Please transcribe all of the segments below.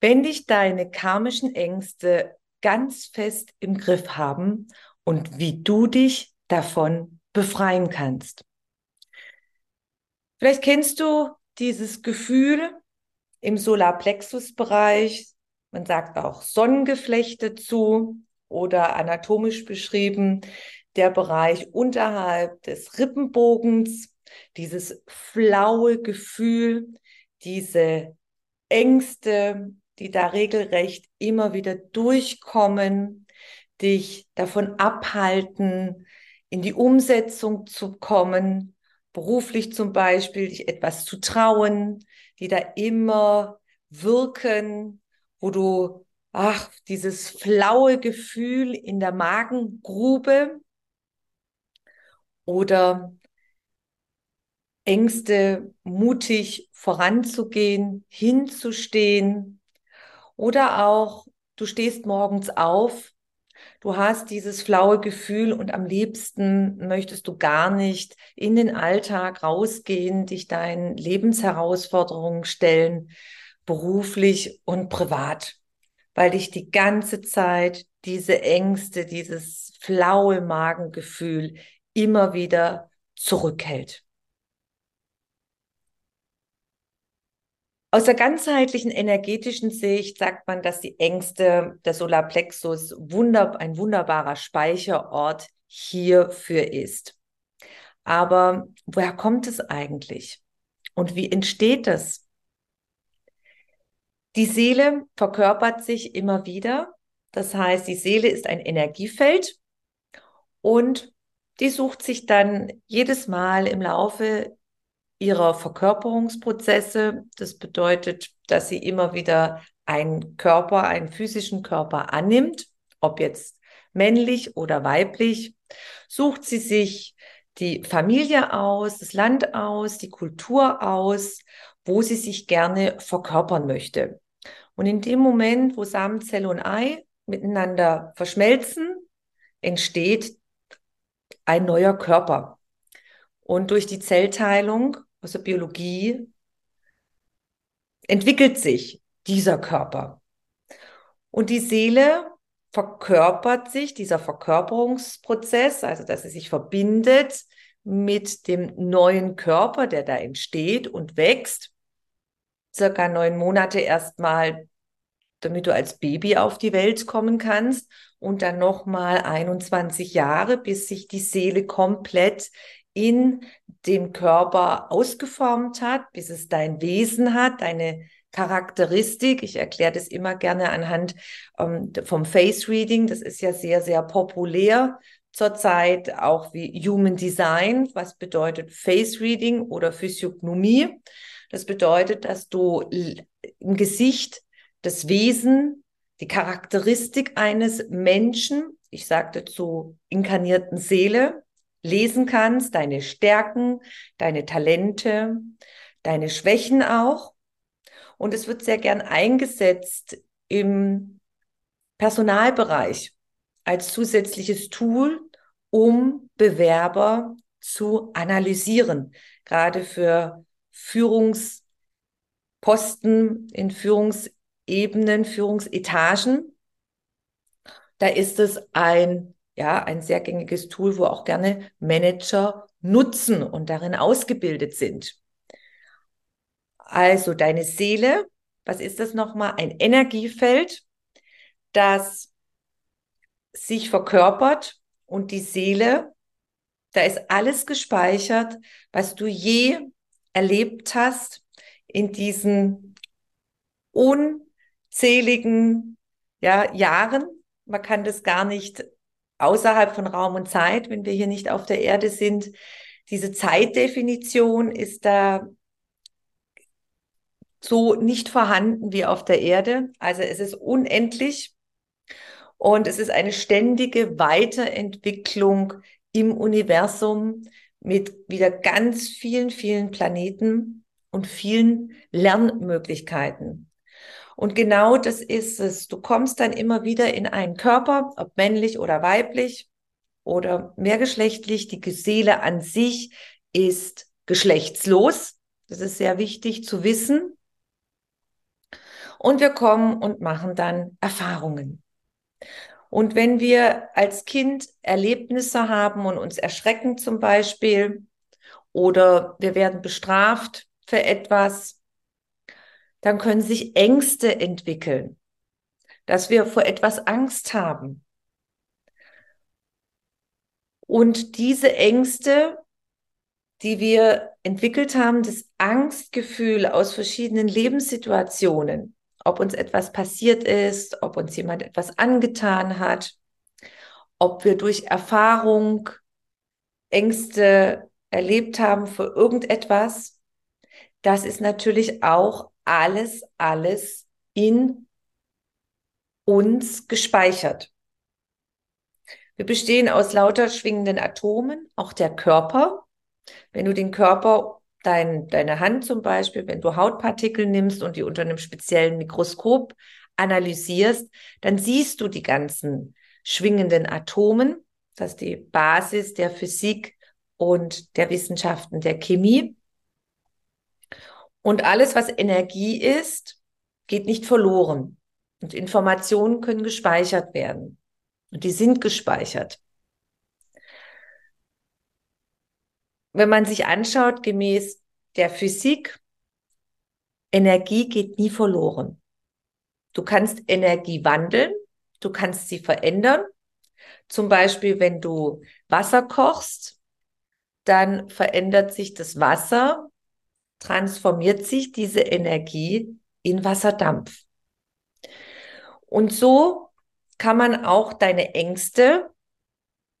Wenn dich deine karmischen Ängste ganz fest im Griff haben und wie du dich davon befreien kannst. Vielleicht kennst du dieses Gefühl im Solarplexus-Bereich, man sagt auch Sonnengeflechte zu oder anatomisch beschrieben der Bereich unterhalb des Rippenbogens, dieses flaue Gefühl, diese Ängste, die da regelrecht immer wieder durchkommen, dich davon abhalten, in die Umsetzung zu kommen, beruflich zum Beispiel, dich etwas zu trauen, die da immer wirken, wo du, ach, dieses flaue Gefühl in der Magengrube oder Ängste, mutig voranzugehen, hinzustehen oder auch du stehst morgens auf, du hast dieses flaue Gefühl und am liebsten möchtest du gar nicht in den Alltag rausgehen, dich deinen Lebensherausforderungen stellen, beruflich und privat, weil dich die ganze Zeit diese Ängste, dieses flaue Magengefühl immer wieder zurückhält. Aus der ganzheitlichen energetischen Sicht sagt man, dass die Ängste der Solarplexus wunder, ein wunderbarer Speicherort hierfür ist. Aber woher kommt es eigentlich? Und wie entsteht es? Die Seele verkörpert sich immer wieder. Das heißt, die Seele ist ein Energiefeld und die sucht sich dann jedes Mal im Laufe ihrer Verkörperungsprozesse. Das bedeutet, dass sie immer wieder einen Körper, einen physischen Körper annimmt, ob jetzt männlich oder weiblich, sucht sie sich die Familie aus, das Land aus, die Kultur aus wo sie sich gerne verkörpern möchte. Und in dem Moment, wo Samenzelle und Ei miteinander verschmelzen, entsteht ein neuer Körper. Und durch die Zellteilung aus der Biologie entwickelt sich dieser Körper. Und die Seele verkörpert sich, dieser Verkörperungsprozess, also dass sie sich verbindet mit dem neuen Körper, der da entsteht und wächst. Circa neun Monate erstmal, damit du als Baby auf die Welt kommen kannst und dann nochmal 21 Jahre, bis sich die Seele komplett in dem Körper ausgeformt hat, bis es dein Wesen hat, deine Charakteristik. Ich erkläre das immer gerne anhand ähm, vom Face Reading. Das ist ja sehr, sehr populär zurzeit auch wie Human Design, was bedeutet Face Reading oder Physiognomie. Das bedeutet, dass du im Gesicht das Wesen, die Charakteristik eines Menschen, ich sagte zu inkarnierten Seele, lesen kannst, deine Stärken, deine Talente, deine Schwächen auch. Und es wird sehr gern eingesetzt im Personalbereich als zusätzliches Tool, um Bewerber zu analysieren, gerade für Führungsposten in Führungsebenen, Führungsetagen. Da ist es ein, ja, ein sehr gängiges Tool, wo auch gerne Manager nutzen und darin ausgebildet sind. Also deine Seele, was ist das nochmal? Ein Energiefeld, das sich verkörpert und die Seele, da ist alles gespeichert, was du je erlebt hast in diesen unzähligen ja, Jahren. Man kann das gar nicht außerhalb von Raum und Zeit, wenn wir hier nicht auf der Erde sind, diese Zeitdefinition ist da so nicht vorhanden wie auf der Erde. Also es ist unendlich und es ist eine ständige Weiterentwicklung im Universum mit wieder ganz vielen, vielen Planeten und vielen Lernmöglichkeiten. Und genau das ist es. Du kommst dann immer wieder in einen Körper, ob männlich oder weiblich oder mehrgeschlechtlich. Die Seele an sich ist geschlechtslos. Das ist sehr wichtig zu wissen. Und wir kommen und machen dann Erfahrungen. Und wenn wir als Kind Erlebnisse haben und uns erschrecken zum Beispiel, oder wir werden bestraft für etwas, dann können sich Ängste entwickeln, dass wir vor etwas Angst haben. Und diese Ängste, die wir entwickelt haben, das Angstgefühl aus verschiedenen Lebenssituationen, ob uns etwas passiert ist, ob uns jemand etwas angetan hat, ob wir durch Erfahrung Ängste erlebt haben für irgendetwas, das ist natürlich auch alles, alles in uns gespeichert. Wir bestehen aus lauter schwingenden Atomen, auch der Körper. Wenn du den Körper dein, deine Hand zum Beispiel, wenn du Hautpartikel nimmst und die unter einem speziellen Mikroskop analysierst, dann siehst du die ganzen schwingenden Atomen. Das ist die Basis der Physik und der Wissenschaften der Chemie. Und alles, was Energie ist, geht nicht verloren. Und Informationen können gespeichert werden. Und die sind gespeichert. wenn man sich anschaut, gemäß der Physik, Energie geht nie verloren. Du kannst Energie wandeln, du kannst sie verändern. Zum Beispiel, wenn du Wasser kochst, dann verändert sich das Wasser, transformiert sich diese Energie in Wasserdampf. Und so kann man auch deine Ängste,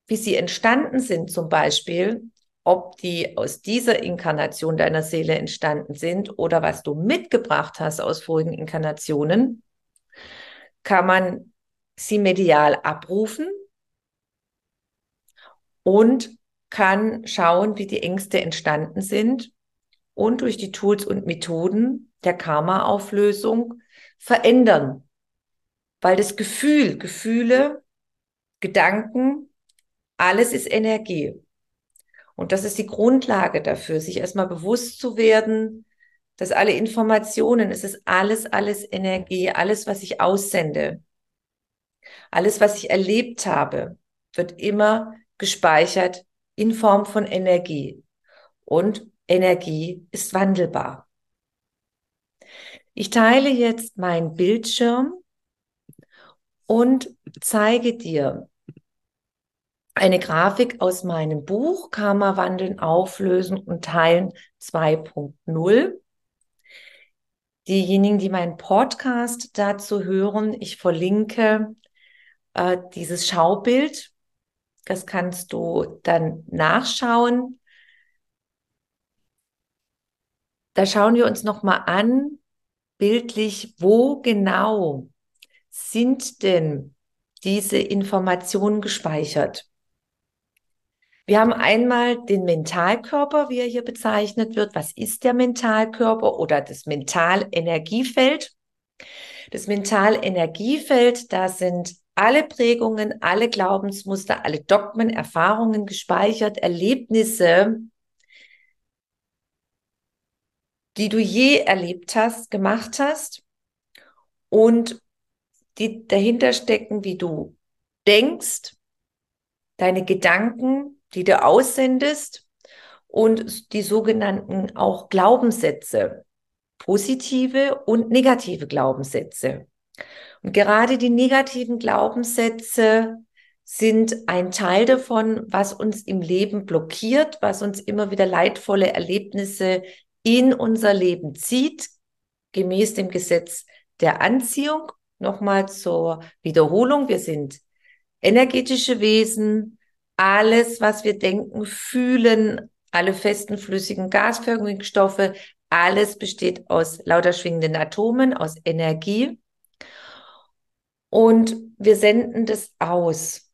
wie sie entstanden sind zum Beispiel, ob die aus dieser Inkarnation deiner Seele entstanden sind oder was du mitgebracht hast aus vorigen Inkarnationen, kann man sie medial abrufen und kann schauen, wie die Ängste entstanden sind und durch die Tools und Methoden der Karma-Auflösung verändern. Weil das Gefühl, Gefühle, Gedanken, alles ist Energie. Und das ist die Grundlage dafür, sich erstmal bewusst zu werden, dass alle Informationen, es ist alles, alles Energie, alles, was ich aussende, alles, was ich erlebt habe, wird immer gespeichert in Form von Energie. Und Energie ist wandelbar. Ich teile jetzt meinen Bildschirm und zeige dir, eine Grafik aus meinem Buch Karma wandeln, auflösen und teilen 2.0. Diejenigen, die meinen Podcast dazu hören, ich verlinke äh, dieses Schaubild. Das kannst du dann nachschauen. Da schauen wir uns nochmal an, bildlich, wo genau sind denn diese Informationen gespeichert? Wir haben einmal den Mentalkörper, wie er hier bezeichnet wird. Was ist der Mentalkörper oder das Mentalenergiefeld? Das Mentalenergiefeld, da sind alle Prägungen, alle Glaubensmuster, alle Dogmen, Erfahrungen gespeichert, Erlebnisse, die du je erlebt hast, gemacht hast und die dahinter stecken, wie du denkst, deine Gedanken, die du aussendest und die sogenannten auch Glaubenssätze, positive und negative Glaubenssätze. Und gerade die negativen Glaubenssätze sind ein Teil davon, was uns im Leben blockiert, was uns immer wieder leidvolle Erlebnisse in unser Leben zieht, gemäß dem Gesetz der Anziehung. Nochmal zur Wiederholung. Wir sind energetische Wesen, alles, was wir denken, fühlen, alle festen, flüssigen, gasförmigen Stoffe, alles besteht aus lauter schwingenden Atomen, aus Energie. Und wir senden das aus.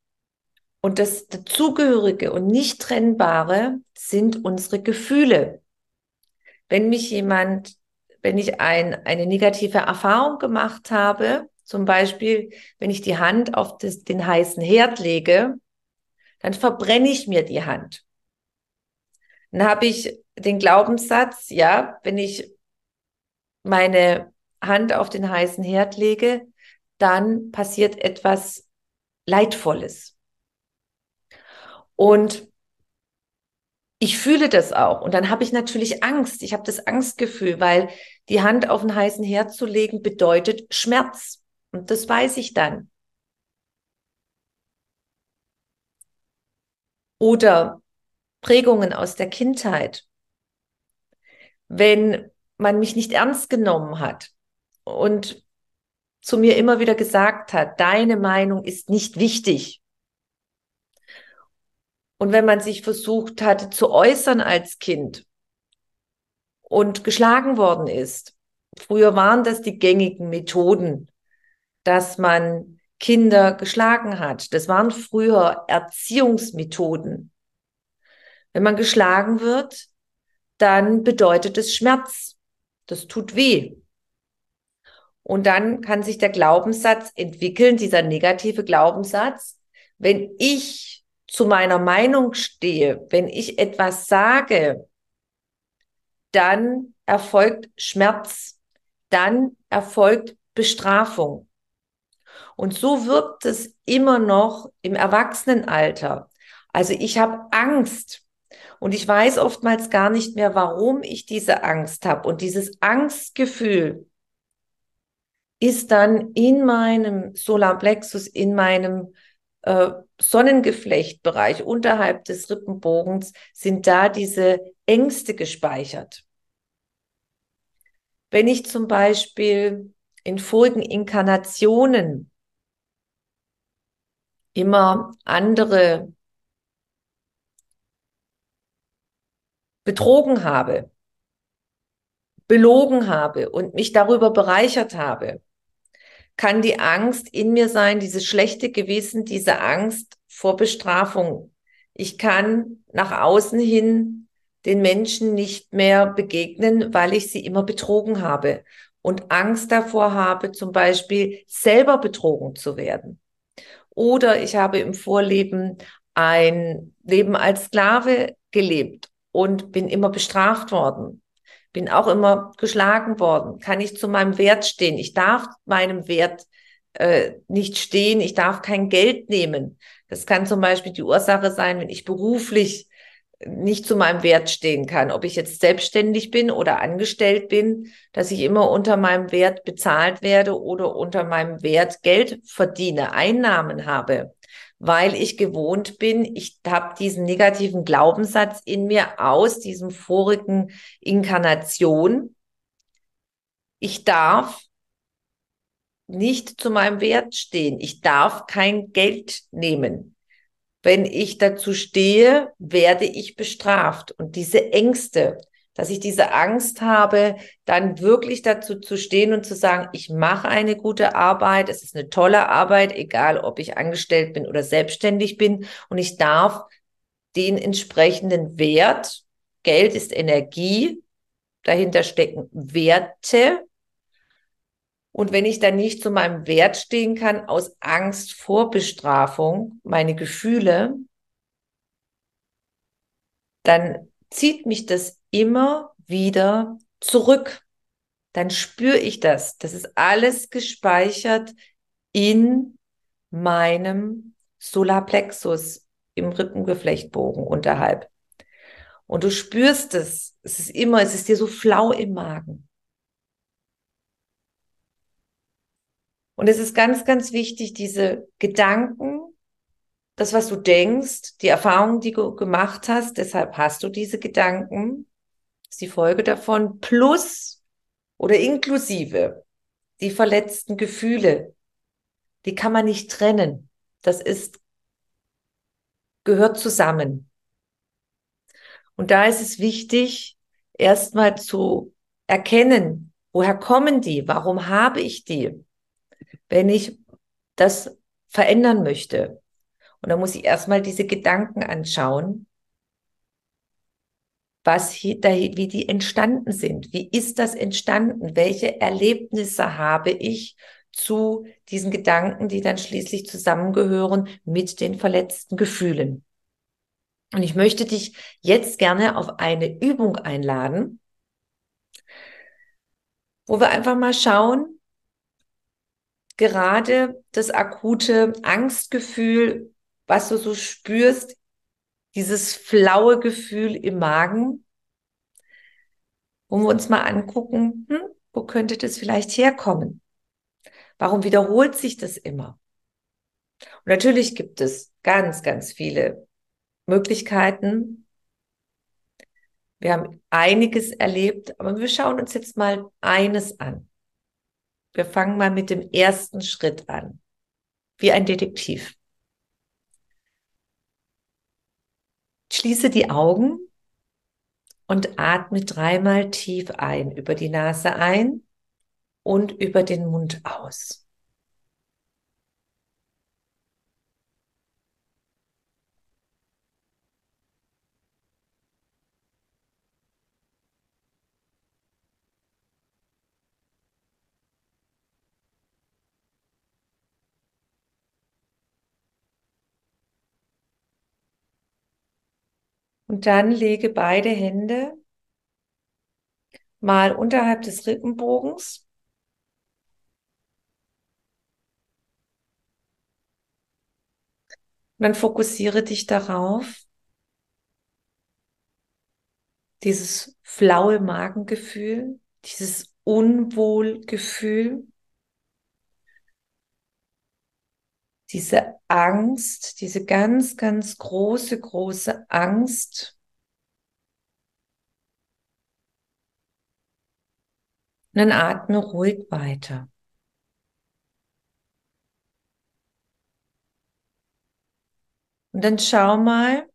Und das dazugehörige und nicht trennbare sind unsere Gefühle. Wenn mich jemand, wenn ich ein, eine negative Erfahrung gemacht habe, zum Beispiel, wenn ich die Hand auf das, den heißen Herd lege, dann verbrenne ich mir die Hand. Dann habe ich den Glaubenssatz, ja, wenn ich meine Hand auf den heißen Herd lege, dann passiert etwas Leidvolles. Und ich fühle das auch. Und dann habe ich natürlich Angst. Ich habe das Angstgefühl, weil die Hand auf den heißen Herd zu legen bedeutet Schmerz. Und das weiß ich dann. Oder Prägungen aus der Kindheit. Wenn man mich nicht ernst genommen hat und zu mir immer wieder gesagt hat, deine Meinung ist nicht wichtig. Und wenn man sich versucht hat zu äußern als Kind und geschlagen worden ist, früher waren das die gängigen Methoden, dass man Kinder geschlagen hat. Das waren früher Erziehungsmethoden. Wenn man geschlagen wird, dann bedeutet es Schmerz. Das tut weh. Und dann kann sich der Glaubenssatz entwickeln, dieser negative Glaubenssatz. Wenn ich zu meiner Meinung stehe, wenn ich etwas sage, dann erfolgt Schmerz, dann erfolgt Bestrafung. Und so wirkt es immer noch im Erwachsenenalter. Also ich habe Angst und ich weiß oftmals gar nicht mehr, warum ich diese Angst habe. Und dieses Angstgefühl ist dann in meinem Solarplexus, in meinem äh, Sonnengeflechtbereich unterhalb des Rippenbogens, sind da diese Ängste gespeichert. Wenn ich zum Beispiel in vorigen Inkarnationen immer andere betrogen habe, belogen habe und mich darüber bereichert habe, kann die Angst in mir sein, dieses schlechte Gewissen, diese Angst vor Bestrafung. Ich kann nach außen hin den Menschen nicht mehr begegnen, weil ich sie immer betrogen habe und Angst davor habe, zum Beispiel selber betrogen zu werden. Oder ich habe im Vorleben ein Leben als Sklave gelebt und bin immer bestraft worden. Bin auch immer geschlagen worden. Kann ich zu meinem Wert stehen? Ich darf meinem Wert äh, nicht stehen. Ich darf kein Geld nehmen. Das kann zum Beispiel die Ursache sein, wenn ich beruflich nicht zu meinem Wert stehen kann, ob ich jetzt selbstständig bin oder angestellt bin, dass ich immer unter meinem Wert bezahlt werde oder unter meinem Wert Geld verdiene, Einnahmen habe, weil ich gewohnt bin, ich habe diesen negativen Glaubenssatz in mir aus diesem vorigen Inkarnation. Ich darf nicht zu meinem Wert stehen. Ich darf kein Geld nehmen wenn ich dazu stehe, werde ich bestraft. Und diese Ängste, dass ich diese Angst habe, dann wirklich dazu zu stehen und zu sagen, ich mache eine gute Arbeit, es ist eine tolle Arbeit, egal ob ich angestellt bin oder selbstständig bin, und ich darf den entsprechenden Wert, Geld ist Energie, dahinter stecken Werte, und wenn ich dann nicht zu meinem Wert stehen kann, aus Angst vor Bestrafung, meine Gefühle, dann zieht mich das immer wieder zurück. Dann spüre ich das. Das ist alles gespeichert in meinem Solarplexus im Rippengeflechtbogen unterhalb. Und du spürst es. Es ist immer, es ist dir so flau im Magen. Und es ist ganz, ganz wichtig, diese Gedanken, das, was du denkst, die Erfahrungen, die du gemacht hast, deshalb hast du diese Gedanken, ist die Folge davon, plus oder inklusive die verletzten Gefühle, die kann man nicht trennen. Das ist, gehört zusammen. Und da ist es wichtig, erstmal zu erkennen, woher kommen die? Warum habe ich die? Wenn ich das verändern möchte. Und dann muss ich erstmal diese Gedanken anschauen, was hier, wie die entstanden sind. Wie ist das entstanden? Welche Erlebnisse habe ich zu diesen Gedanken, die dann schließlich zusammengehören mit den verletzten Gefühlen? Und ich möchte dich jetzt gerne auf eine Übung einladen, wo wir einfach mal schauen, gerade das akute Angstgefühl, was du so spürst, dieses flaue Gefühl im Magen, wo wir uns mal angucken, hm, wo könnte das vielleicht herkommen? Warum wiederholt sich das immer? Und natürlich gibt es ganz, ganz viele Möglichkeiten. Wir haben einiges erlebt, aber wir schauen uns jetzt mal eines an. Wir fangen mal mit dem ersten Schritt an, wie ein Detektiv. Schließe die Augen und atme dreimal tief ein, über die Nase ein und über den Mund aus. Und dann lege beide Hände mal unterhalb des Rippenbogens. Und dann fokussiere dich darauf, dieses flaue Magengefühl, dieses Unwohlgefühl, diese Angst, diese ganz, ganz große, große Angst. Und dann atme ruhig weiter. Und dann schau mal,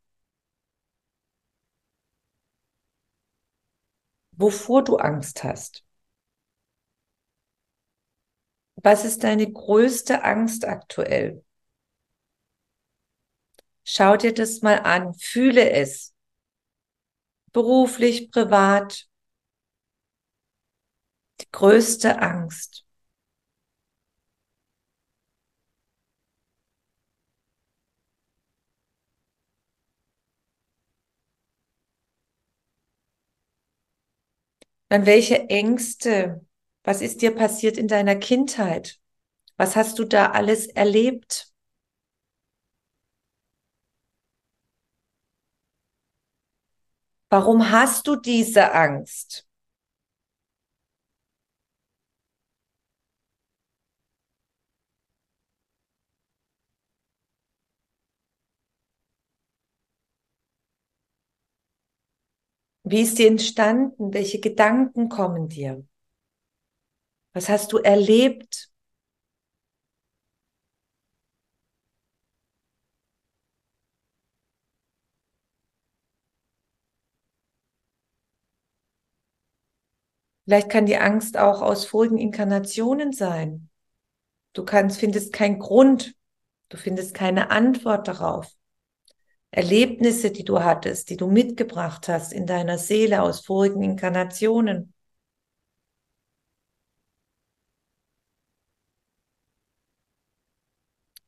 wovor du Angst hast. Was ist deine größte Angst aktuell? Schau dir das mal an, fühle es. Beruflich, privat. Die größte Angst. Dann welche Ängste was ist dir passiert in deiner Kindheit? Was hast du da alles erlebt? Warum hast du diese Angst? Wie ist die entstanden? Welche Gedanken kommen dir? Was hast du erlebt? Vielleicht kann die Angst auch aus vorigen Inkarnationen sein. Du kannst, findest keinen Grund, du findest keine Antwort darauf. Erlebnisse, die du hattest, die du mitgebracht hast in deiner Seele aus vorigen Inkarnationen.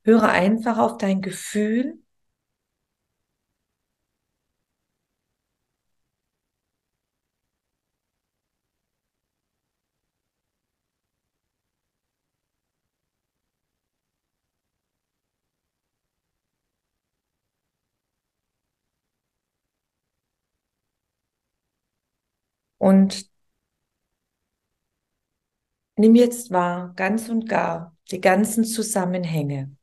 Höre einfach auf dein Gefühl. Und nimm jetzt wahr, ganz und gar, die ganzen Zusammenhänge.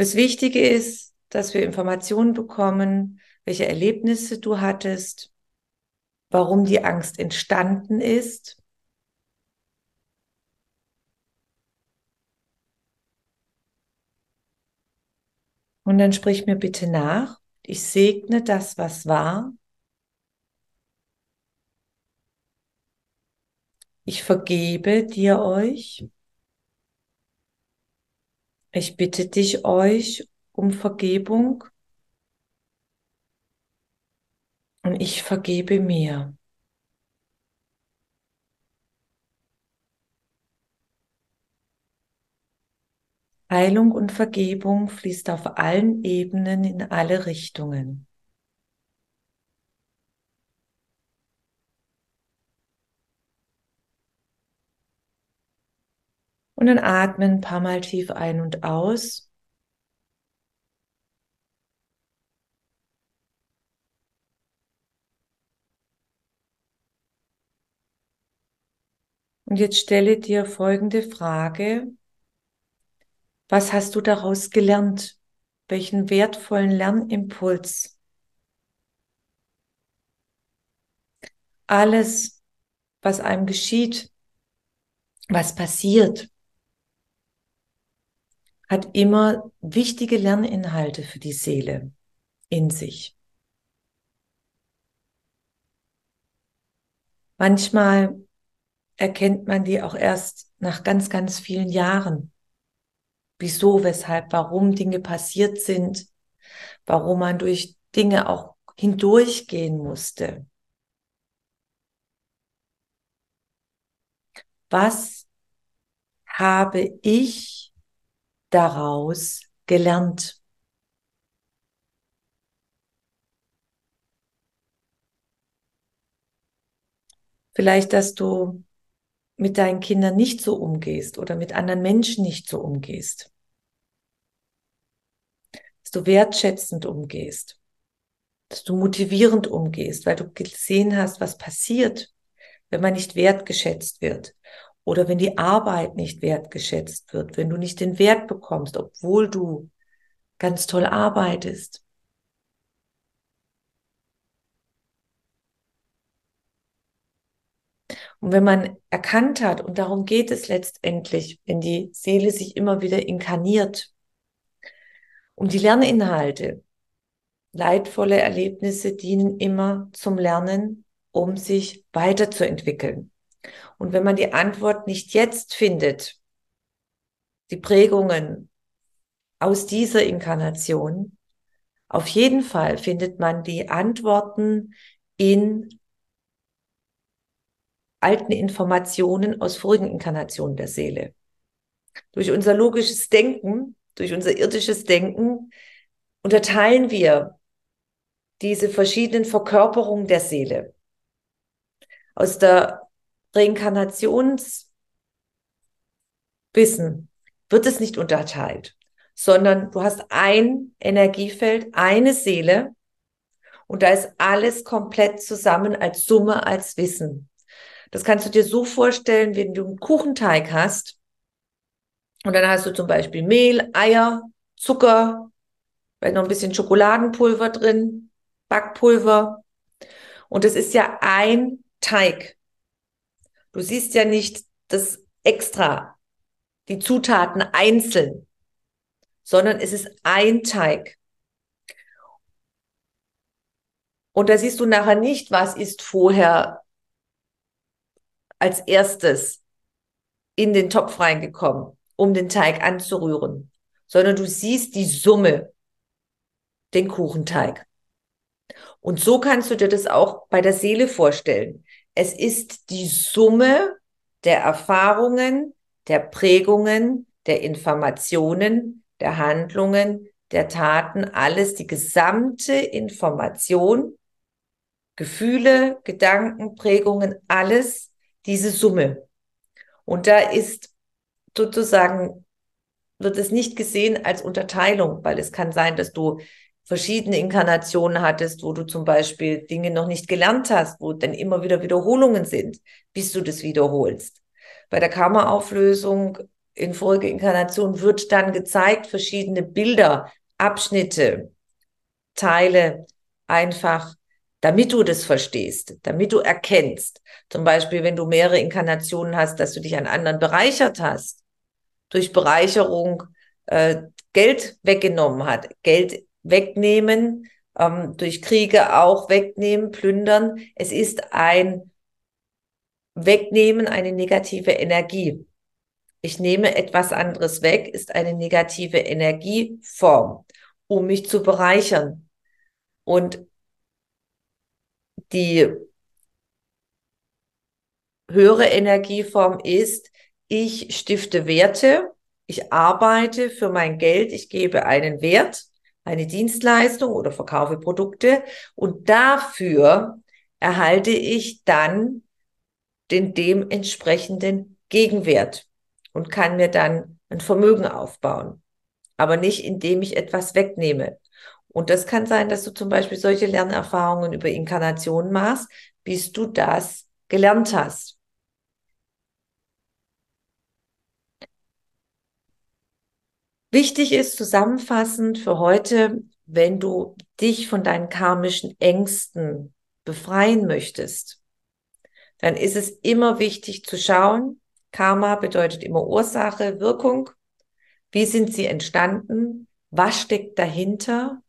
Das Wichtige ist, dass wir Informationen bekommen, welche Erlebnisse du hattest, warum die Angst entstanden ist. Und dann sprich mir bitte nach. Ich segne das, was war. Ich vergebe dir euch. Ich bitte dich euch um Vergebung. Und ich vergebe mir. Heilung und Vergebung fließt auf allen Ebenen in alle Richtungen. Und dann atmen ein paar Mal tief ein und aus. Und jetzt stelle dir folgende Frage. Was hast du daraus gelernt? Welchen wertvollen Lernimpuls? Alles, was einem geschieht, was passiert, hat immer wichtige Lerninhalte für die Seele in sich. Manchmal erkennt man die auch erst nach ganz, ganz vielen Jahren. Wieso, weshalb, warum Dinge passiert sind, warum man durch Dinge auch hindurchgehen musste. Was habe ich daraus gelernt? Vielleicht, dass du mit deinen Kindern nicht so umgehst oder mit anderen Menschen nicht so umgehst. Dass du wertschätzend umgehst. Dass du motivierend umgehst, weil du gesehen hast, was passiert, wenn man nicht wertgeschätzt wird. Oder wenn die Arbeit nicht wertgeschätzt wird, wenn du nicht den Wert bekommst, obwohl du ganz toll arbeitest. Und wenn man erkannt hat, und darum geht es letztendlich, wenn die Seele sich immer wieder inkarniert, um die Lerninhalte, leidvolle Erlebnisse dienen immer zum Lernen, um sich weiterzuentwickeln. Und wenn man die Antwort nicht jetzt findet, die Prägungen aus dieser Inkarnation, auf jeden Fall findet man die Antworten in alten Informationen aus vorigen Inkarnationen der Seele. Durch unser logisches Denken, durch unser irdisches Denken unterteilen wir diese verschiedenen Verkörperungen der Seele. Aus der Reinkarnationswissen wird es nicht unterteilt, sondern du hast ein Energiefeld, eine Seele und da ist alles komplett zusammen als Summe, als Wissen. Das kannst du dir so vorstellen, wenn du einen Kuchenteig hast und dann hast du zum Beispiel Mehl, Eier, Zucker, vielleicht noch ein bisschen Schokoladenpulver drin, Backpulver. Und es ist ja ein Teig. Du siehst ja nicht das extra, die Zutaten einzeln, sondern es ist ein Teig. Und da siehst du nachher nicht, was ist vorher als erstes in den Topf reingekommen, um den Teig anzurühren, sondern du siehst die Summe, den Kuchenteig. Und so kannst du dir das auch bei der Seele vorstellen. Es ist die Summe der Erfahrungen, der Prägungen, der Informationen, der Handlungen, der Taten, alles, die gesamte Information, Gefühle, Gedanken, Prägungen, alles diese Summe. Und da ist sozusagen, wird es nicht gesehen als Unterteilung, weil es kann sein, dass du verschiedene Inkarnationen hattest, wo du zum Beispiel Dinge noch nicht gelernt hast, wo dann immer wieder Wiederholungen sind, bis du das wiederholst. Bei der Karma-Auflösung in Folgeinkarnation wird dann gezeigt, verschiedene Bilder, Abschnitte, Teile einfach damit du das verstehst, damit du erkennst. Zum Beispiel, wenn du mehrere Inkarnationen hast, dass du dich an anderen bereichert hast, durch Bereicherung äh, Geld weggenommen hat. Geld wegnehmen, ähm, durch Kriege auch wegnehmen, plündern. Es ist ein Wegnehmen, eine negative Energie. Ich nehme etwas anderes weg, ist eine negative Energieform, um mich zu bereichern. Und die höhere Energieform ist, ich stifte Werte, ich arbeite für mein Geld, ich gebe einen Wert, eine Dienstleistung oder verkaufe Produkte und dafür erhalte ich dann den dementsprechenden Gegenwert und kann mir dann ein Vermögen aufbauen. Aber nicht, indem ich etwas wegnehme. Und das kann sein, dass du zum Beispiel solche Lernerfahrungen über Inkarnationen machst, bis du das gelernt hast. Wichtig ist zusammenfassend für heute, wenn du dich von deinen karmischen Ängsten befreien möchtest, dann ist es immer wichtig zu schauen, Karma bedeutet immer Ursache, Wirkung. Wie sind sie entstanden? Was steckt dahinter?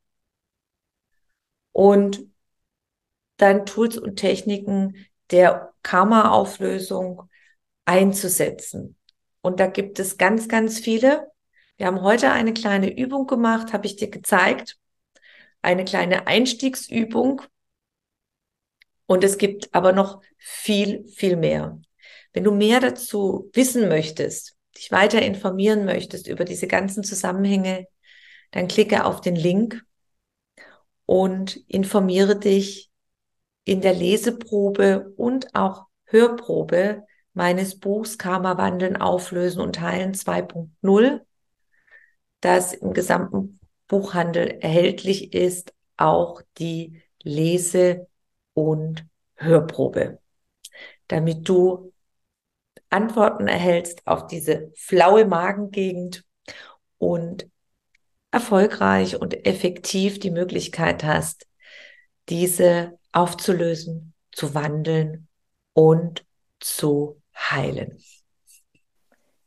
Und dann Tools und Techniken der Karma-Auflösung einzusetzen. Und da gibt es ganz, ganz viele. Wir haben heute eine kleine Übung gemacht, habe ich dir gezeigt. Eine kleine Einstiegsübung. Und es gibt aber noch viel, viel mehr. Wenn du mehr dazu wissen möchtest, dich weiter informieren möchtest über diese ganzen Zusammenhänge, dann klicke auf den Link und informiere dich in der Leseprobe und auch Hörprobe meines Buchs Karma wandeln, auflösen und heilen 2.0, das im gesamten Buchhandel erhältlich ist, auch die Lese- und Hörprobe, damit du Antworten erhältst auf diese flaue Magengegend und erfolgreich und effektiv die Möglichkeit hast, diese aufzulösen, zu wandeln und zu heilen.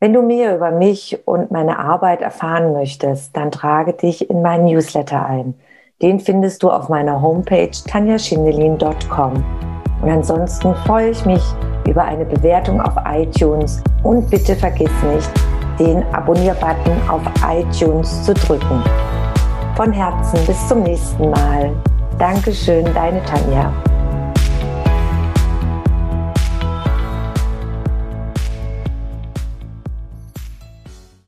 Wenn du mehr über mich und meine Arbeit erfahren möchtest, dann trage dich in meinen Newsletter ein. Den findest du auf meiner Homepage tanjaschindelin.com. Und ansonsten freue ich mich über eine Bewertung auf iTunes und bitte vergiss nicht, den Abonnier-Button auf iTunes zu drücken. Von Herzen bis zum nächsten Mal. Dankeschön, deine Tanja.